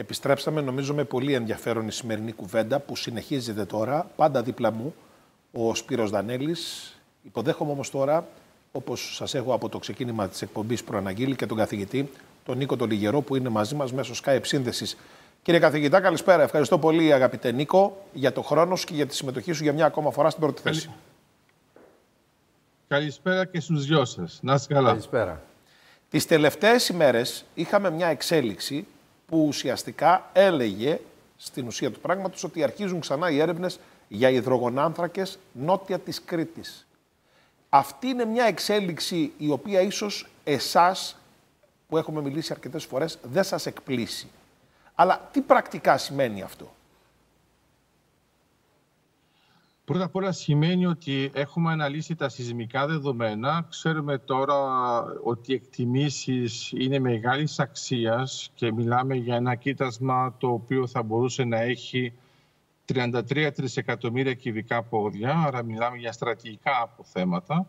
Επιστρέψαμε νομίζω με πολύ ενδιαφέρον η σημερινή κουβέντα που συνεχίζεται τώρα, πάντα δίπλα μου, ο Σπύρος Δανέλης. Υποδέχομαι όμως τώρα, όπως σας έχω από το ξεκίνημα της εκπομπής προαναγγείλει και τον καθηγητή, τον Νίκο τον Λιγερό που είναι μαζί μας μέσω Skype σύνδεσης. Κύριε καθηγητά, καλησπέρα. Ευχαριστώ πολύ αγαπητέ Νίκο για το χρόνος σου και για τη συμμετοχή σου για μια ακόμα φορά στην πρώτη θέση. Καλησπέρα και στους δυο σας. Να είστε καλά. Καλησπέρα. Τις τελευταίες ημέρες είχαμε μια εξέλιξη που ουσιαστικά έλεγε στην ουσία του πράγματος ότι αρχίζουν ξανά οι έρευνες για υδρογονάνθρακες νότια της Κρήτης. Αυτή είναι μια εξέλιξη η οποία ίσως εσάς που έχουμε μιλήσει αρκετές φορές δεν σας εκπλήσει. Αλλά τι πρακτικά σημαίνει αυτό; Πρώτα απ' όλα σημαίνει ότι έχουμε αναλύσει τα σεισμικά δεδομένα. Ξέρουμε τώρα ότι οι εκτιμήσεις είναι μεγάλης αξίας και μιλάμε για ένα κοίτασμα το οποίο θα μπορούσε να έχει 33 τρισεκατομμύρια κυβικά πόδια, άρα μιλάμε για στρατηγικά αποθέματα.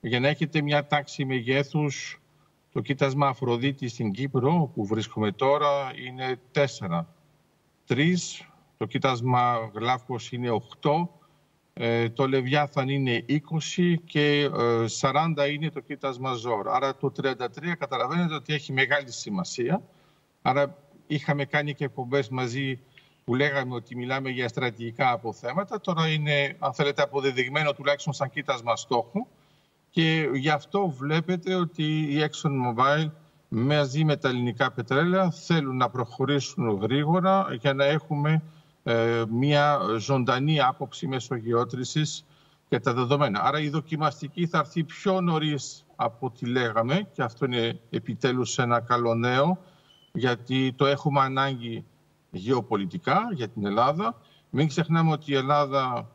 Για να έχετε μια τάξη μεγέθους, το κοίτασμα Αφροδίτη στην Κύπρο, όπου βρίσκομαι τώρα, είναι 4. 3, το κοίτασμα Γλάφκος είναι 8, ε, το Λεβιάθαν είναι 20 και 40 ε, είναι το κοίτασμα Ζόρ. Άρα το 33 καταλαβαίνετε ότι έχει μεγάλη σημασία. Άρα είχαμε κάνει και εκπομπές μαζί που λέγαμε ότι μιλάμε για στρατηγικά αποθέματα. Τώρα είναι, αν θέλετε, αποδεδειγμένο τουλάχιστον σαν κοίτασμα στόχου. Και γι' αυτό βλέπετε ότι η ExxonMobil μαζί με τα ελληνικά πετρέλαια θέλουν να προχωρήσουν γρήγορα για να έχουμε ε, μια ζωντανή άποψη μεσογειότρησης για τα δεδομένα. Άρα η δοκιμαστική θα έρθει πιο νωρίς από ό,τι λέγαμε και αυτό είναι επιτέλους ένα καλό νέο γιατί το έχουμε ανάγκη γεωπολιτικά για την Ελλάδα. Μην ξεχνάμε ότι η Ελλάδα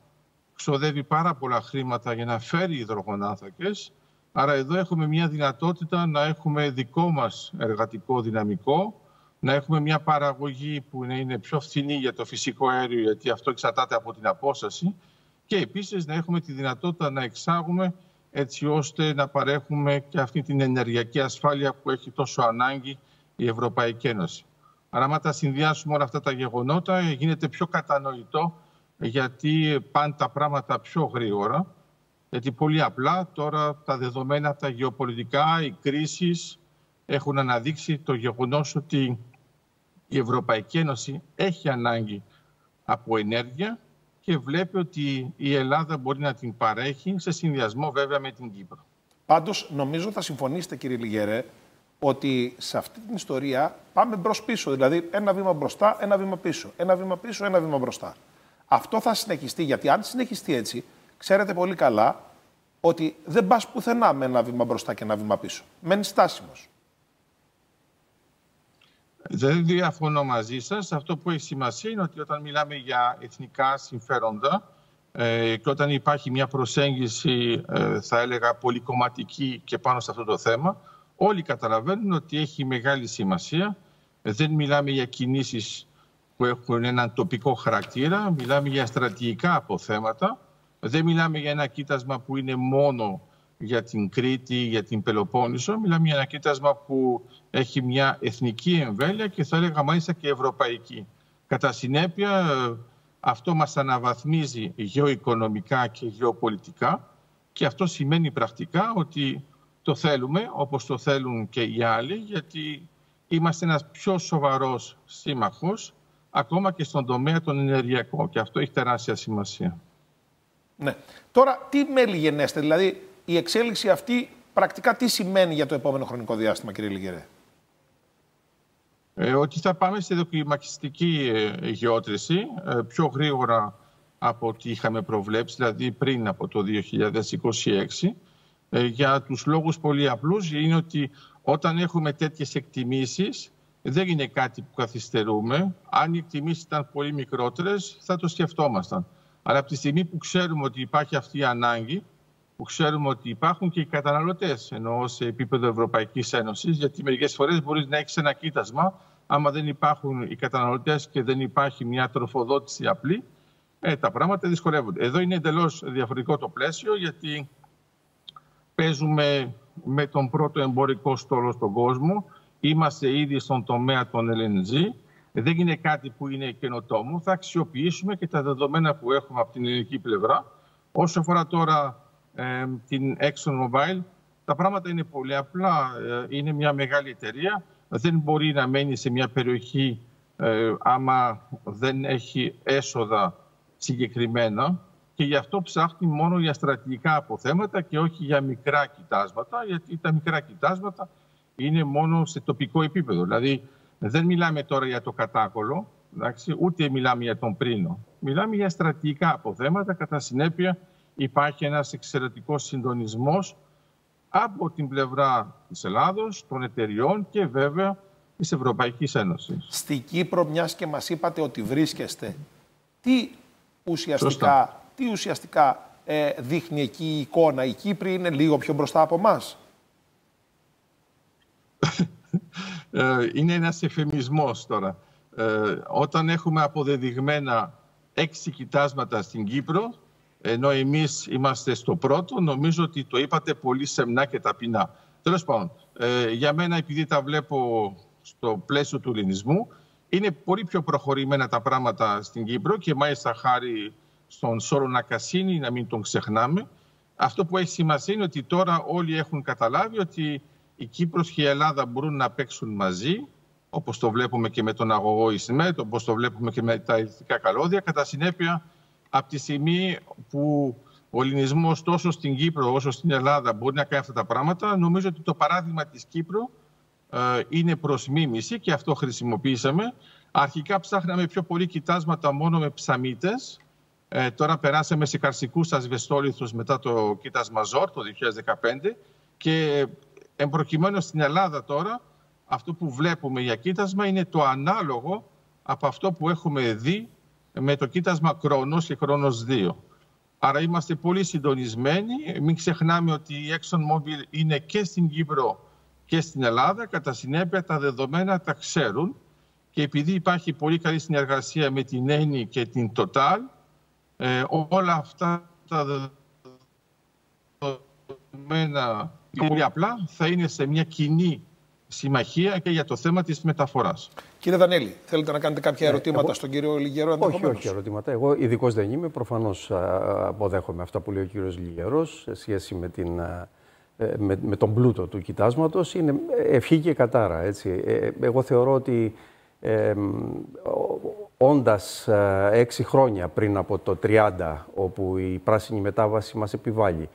ξοδεύει πάρα πολλά χρήματα για να φέρει υδρογονάθρακες. Άρα εδώ έχουμε μια δυνατότητα να έχουμε δικό μας εργατικό δυναμικό να έχουμε μια παραγωγή που είναι πιο φθηνή για το φυσικό αέριο, γιατί αυτό εξαρτάται από την απόσταση, και επίσης να έχουμε τη δυνατότητα να εξάγουμε έτσι ώστε να παρέχουμε και αυτή την ενεργειακή ασφάλεια που έχει τόσο ανάγκη η Ευρωπαϊκή Ένωση. Άρα, άμα τα συνδυάσουμε όλα αυτά τα γεγονότα, γίνεται πιο κατανοητό γιατί πάνε τα πράγματα πιο γρήγορα. Γιατί πολύ απλά τώρα τα δεδομένα, τα γεωπολιτικά, οι κρίσεις έχουν αναδείξει το γεγονός ότι η Ευρωπαϊκή Ένωση έχει ανάγκη από ενέργεια και βλέπει ότι η Ελλάδα μπορεί να την παρέχει σε συνδυασμό βέβαια με την Κύπρο. Πάντως νομίζω θα συμφωνήσετε κύριε Λιγερέ ότι σε αυτή την ιστορία πάμε μπρος πίσω. Δηλαδή ένα βήμα μπροστά, ένα βήμα πίσω. Ένα βήμα πίσω, ένα βήμα μπροστά. Αυτό θα συνεχιστεί γιατί αν συνεχιστεί έτσι, ξέρετε πολύ καλά ότι δεν πας πουθενά με ένα βήμα μπροστά και ένα βήμα πίσω. Μένεις στάσιμος. Δεν διαφωνώ μαζί σας. Αυτό που έχει σημασία είναι ότι όταν μιλάμε για εθνικά συμφέροντα ε, και όταν υπάρχει μια προσέγγιση, ε, θα έλεγα, πολυκομματική και πάνω σε αυτό το θέμα, όλοι καταλαβαίνουν ότι έχει μεγάλη σημασία. Δεν μιλάμε για κινήσεις που έχουν έναν τοπικό χαρακτήρα, μιλάμε για στρατηγικά αποθέματα. Δεν μιλάμε για ένα κοίτασμα που είναι μόνο για την Κρήτη, για την Πελοπόννησο. Μιλάμε για ένα κοίτασμα που έχει μια εθνική εμβέλεια και θα έλεγα μάλιστα και ευρωπαϊκή. Κατά συνέπεια, αυτό μας αναβαθμίζει γεωοικονομικά και γεωπολιτικά και αυτό σημαίνει πρακτικά ότι το θέλουμε, όπως το θέλουν και οι άλλοι, γιατί είμαστε ένας πιο σοβαρός σύμμαχος, ακόμα και στον τομέα των ενεργειακών και αυτό έχει τεράστια σημασία. Ναι. Τώρα, τι μέλη γενέστε, δηλαδή η εξέλιξη αυτή πρακτικά τι σημαίνει για το επόμενο χρονικό διάστημα, κύριε Λιγερέ; Ε, ότι θα πάμε στη δοκιμαστική ε, γεώτρηση ε, πιο γρήγορα από ό,τι είχαμε προβλέψει, δηλαδή πριν από το 2026. Ε, για τους λόγους πολύ απλούς είναι ότι όταν έχουμε τέτοιες εκτιμήσεις δεν είναι κάτι που καθυστερούμε. Αν οι εκτιμήσεις ήταν πολύ μικρότερες θα το σκεφτόμασταν. Αλλά από τη στιγμή που ξέρουμε ότι υπάρχει αυτή η ανάγκη που ξέρουμε ότι υπάρχουν και οι καταναλωτές, ενώ σε επίπεδο Ευρωπαϊκής Ένωσης, γιατί μερικές φορές μπορείς να έχεις ένα κοίτασμα, άμα δεν υπάρχουν οι καταναλωτές και δεν υπάρχει μια τροφοδότηση απλή, ε, τα πράγματα δυσκολεύονται. Εδώ είναι εντελώς διαφορετικό το πλαίσιο, γιατί παίζουμε με τον πρώτο εμπορικό στόλο στον κόσμο. Είμαστε ήδη στον τομέα των LNG. δεν είναι κάτι που είναι καινοτόμο. Θα αξιοποιήσουμε και τα δεδομένα που έχουμε από την ελληνική πλευρά. Όσο αφορά τώρα ε, την ExxonMobil, τα πράγματα είναι πολύ απλά. Ε, είναι μια μεγάλη εταιρεία. Δεν μπορεί να μένει σε μια περιοχή ε, άμα δεν έχει έσοδα συγκεκριμένα και γι' αυτό ψάχνει μόνο για στρατηγικά αποθέματα και όχι για μικρά κοιτάσματα, γιατί τα μικρά κοιτάσματα είναι μόνο σε τοπικό επίπεδο. Δηλαδή δεν μιλάμε τώρα για το κατάκολο, εντάξει, ούτε μιλάμε για τον πρίνο. Μιλάμε για στρατηγικά αποθέματα, κατά συνέπεια υπάρχει ένας εξαιρετικός συντονισμός από την πλευρά της Ελλάδος, των εταιριών και βέβαια της Ευρωπαϊκής Ένωσης. Στη Κύπρο, μιας και μας είπατε ότι βρίσκεστε, τι ουσιαστικά, τι ουσιαστικά ε, δείχνει εκεί η εικόνα; Η Κύπρη είναι λίγο πιο μπροστά από εμάς. είναι ένας εφημισμός τώρα. Ε, όταν έχουμε αποδεδειγμένα έξι κοιτάσματα στην Κύπρο, ενώ εμείς είμαστε στο πρώτο, νομίζω ότι το είπατε πολύ σεμνά και ταπεινά. Τέλος πάντων, ε, για μένα επειδή τα βλέπω στο πλαίσιο του ελληνισμού, είναι πολύ πιο προχωρημένα τα πράγματα στην Κύπρο και μάλιστα χάρη στον Σόρονα Κασίνη, να μην τον ξεχνάμε. Αυτό που έχει σημασία είναι ότι τώρα όλοι έχουν καταλάβει ότι η Κύπρος και η Ελλάδα μπορούν να παίξουν μαζί, όπως το βλέπουμε και με τον αγωγό Ισμέτ, όπως το βλέπουμε και με τα ειδικά καλώδια. Κατά συνέπεια, από τη στιγμή που ο ελληνισμός τόσο στην Κύπρο όσο στην Ελλάδα μπορεί να κάνει αυτά τα πράγματα, νομίζω ότι το παράδειγμα της Κύπρου ε, είναι προς μίμηση και αυτό χρησιμοποίησαμε. Αρχικά ψάχναμε πιο πολύ κοιτάσματα μόνο με ψαμίτες. Ε, τώρα περάσαμε σε καρσικούς ασβεστόλιθους μετά το κοίτασμα ΖΟΡ το 2015 και εμπροκειμένου στην Ελλάδα τώρα αυτό που βλέπουμε για κοίτασμα είναι το ανάλογο από αυτό που έχουμε δει με το κοίτασμα Κρόνος και Κρόνος 2. Άρα είμαστε πολύ συντονισμένοι. Μην ξεχνάμε ότι η ExxonMobil είναι και στην Κύπρο και στην Ελλάδα. Κατά συνέπεια τα δεδομένα τα ξέρουν και επειδή υπάρχει πολύ καλή συνεργασία με την Eni και την Total, ε, όλα αυτά τα δεδομένα πολύ απλά θα είναι σε μια κοινή συμμαχία και για το θέμα της μεταφοράς. Κύριε Δανέλη, θέλετε να κάνετε κάποια ε, ερωτήματα εγώ... στον κύριο Λιγερό Όχι, όχι ερωτήματα. Εγώ ειδικός δεν είμαι. Προφανώς αποδέχομαι αυτά που λέει ο κύριος Λιγερός σε σχέση με, την, ε, με, με τον πλούτο του κοιτάσματος. Είναι ευχή και κατάρα. Έτσι. Ε, εγώ θεωρώ ότι ε, όντας έξι χρόνια πριν από το 30, όπου η πράσινη μετάβαση μας επιβάλλει ε,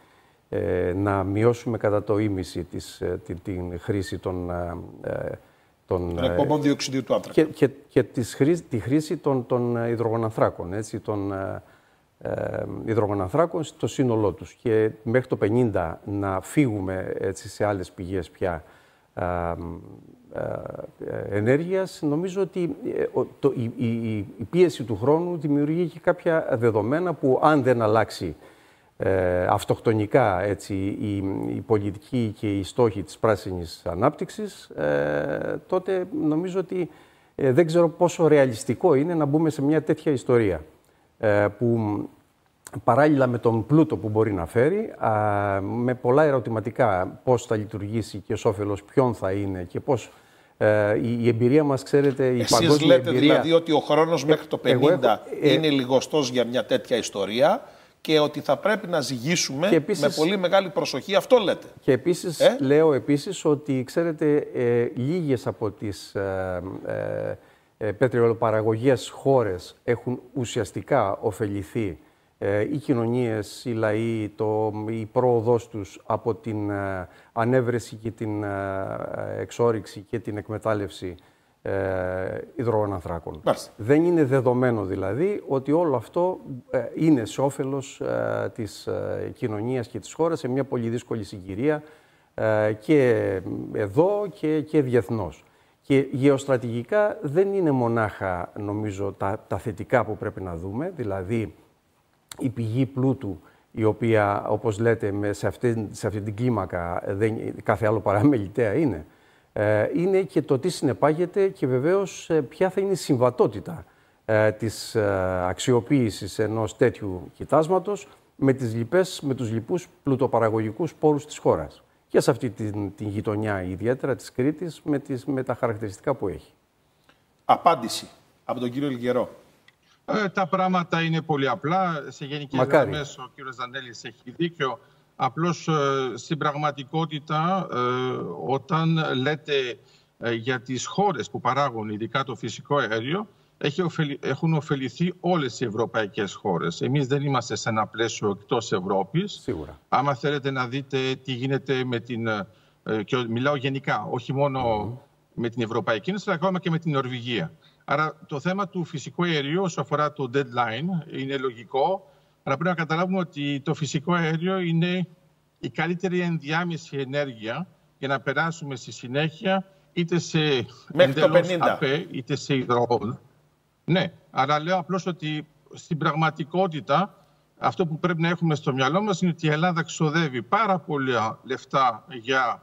να μειώσουμε κατά το ίμιση της, ε, την, την χρήση των... Ε, των εκπομπών διοξιδίου του άνθρακα. Και, και, και τη χρήση των, των υδρογονανθράκων, έτσι, των ε, υδρογονανθράκων στο σύνολό τους. Και μέχρι το 50 να φύγουμε έτσι, σε άλλες πηγές πια ε, ε, ενέργειας, νομίζω ότι το, η, η, η, πίεση του χρόνου δημιουργεί και κάποια δεδομένα που αν δεν αλλάξει ε, αυτοκτονικά έτσι, η, η, πολιτική και οι στόχοι της πράσινης ανάπτυξης, ε, τότε νομίζω ότι ε, δεν ξέρω πόσο ρεαλιστικό είναι να μπούμε σε μια τέτοια ιστορία ε, που παράλληλα με τον πλούτο που μπορεί να φέρει, με πολλά ερωτηματικά πώς θα λειτουργήσει και ως όφελος ποιον θα είναι και πώς η, εμπειρία μας, ξέρετε, η Εσείς παγκόσμια λέτε δηλαδή ότι ο χρόνος μέχρι το 50 είναι λιγοστός για μια τέτοια ιστορία και ότι θα πρέπει να ζυγίσουμε με πολύ μεγάλη προσοχή. Αυτό λέτε. Και επίσης, ε; λέω επίσης ότι, ξέρετε, ε, λίγες από τις ε, ε, ε χώρες έχουν ουσιαστικά ωφεληθεί ε, οι κοινωνίες, οι λαοί, το, η πρόοδός τους από την ανέβρεση και την εξόριξη και την εκμετάλλευση ε, υδρογονανθράκων. Δεν είναι δεδομένο δηλαδή ότι όλο αυτό ε, είναι σε όφελος ε, της ε, κοινωνίας και της χώρας σε μια πολύ δύσκολη συγκυρία ε, και εδώ και, και διεθνώς. Και γεωστρατηγικά δεν είναι μονάχα, νομίζω, τα, τα θετικά που πρέπει να δούμε, δηλαδή η πηγή πλούτου η οποία, όπως λέτε, σε αυτή, σε αυτή την κλίμακα δεν, κάθε άλλο παρά μελιτέα είναι, ε, είναι και το τι συνεπάγεται και βεβαίως ε, ποια θα είναι η συμβατότητα ε, της αξιοποίησης ενός τέτοιου κοιτάσματος με, τις λοιπές, με τους λοιπούς πλουτοπαραγωγικούς πόρους της χώρας. Και σε αυτή την, την γειτονιά ιδιαίτερα της Κρήτης με, τις, με τα χαρακτηριστικά που έχει. Απάντηση από τον κύριο Λιγερό. Ε, τα πράγματα είναι πολύ απλά. Σε γενικές Μακάρι. γραμμές ο κύριος Δανέλης έχει δίκιο. Απλώς ε, στην πραγματικότητα ε, όταν λέτε ε, για τις χώρες που παράγουν ειδικά το φυσικό αέριο έχει ωφελη- έχουν ωφεληθεί όλες οι ευρωπαϊκές χώρες. Εμείς δεν είμαστε σε ένα πλαίσιο εκτός Ευρώπης. Σίγουρα. Άμα θέλετε να δείτε τι γίνεται με την. ε, και μιλάω γενικά, όχι μόνο με την Ευρωπαϊκή Ένωση, αλλά ακόμα και με την Νορβηγία. Άρα το θέμα του φυσικού αερίου, όσο αφορά το deadline, είναι λογικό. Αλλά πρέπει να καταλάβουμε ότι το φυσικό αέριο είναι η καλύτερη ενδιάμεση ενέργεια για να περάσουμε στη συνέχεια είτε σε Μέχρι το εντελώς 50. ΑΠΕ, είτε σε υδρογόνο. Ναι, αλλά λέω απλώς ότι στην πραγματικότητα αυτό που πρέπει να έχουμε στο μυαλό μας είναι ότι η Ελλάδα ξοδεύει πάρα πολλά λεφτά για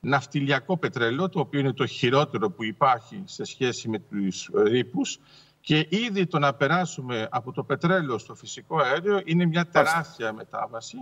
ναυτιλιακό πετρέλαιο, το οποίο είναι το χειρότερο που υπάρχει σε σχέση με τους ρήπους και ήδη το να περάσουμε από το πετρέλαιο στο φυσικό αέριο είναι μια τεράστια μετάβαση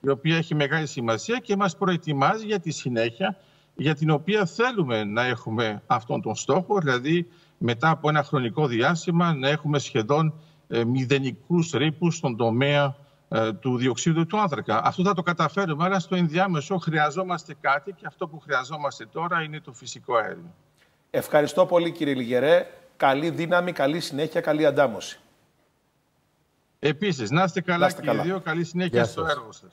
η οποία έχει μεγάλη σημασία και μας προετοιμάζει για τη συνέχεια για την οποία θέλουμε να έχουμε αυτόν τον στόχο, δηλαδή μετά από ένα χρονικό διάστημα να έχουμε σχεδόν ε, μηδενικούς ρήπους στον τομέα ε, του διοξείδου του άνθρακα. Αυτό θα το καταφέρουμε, αλλά στο ενδιάμεσο χρειαζόμαστε κάτι και αυτό που χρειαζόμαστε τώρα είναι το φυσικό αέριο. Ευχαριστώ πολύ κύριε Λιγερέ. Καλή δύναμη, καλή συνέχεια, καλή αντάμωση. Επίσης, να είστε καλά Να είστε και οι καλά. δύο, καλή συνέχεια Γεια στο σας. έργο σας.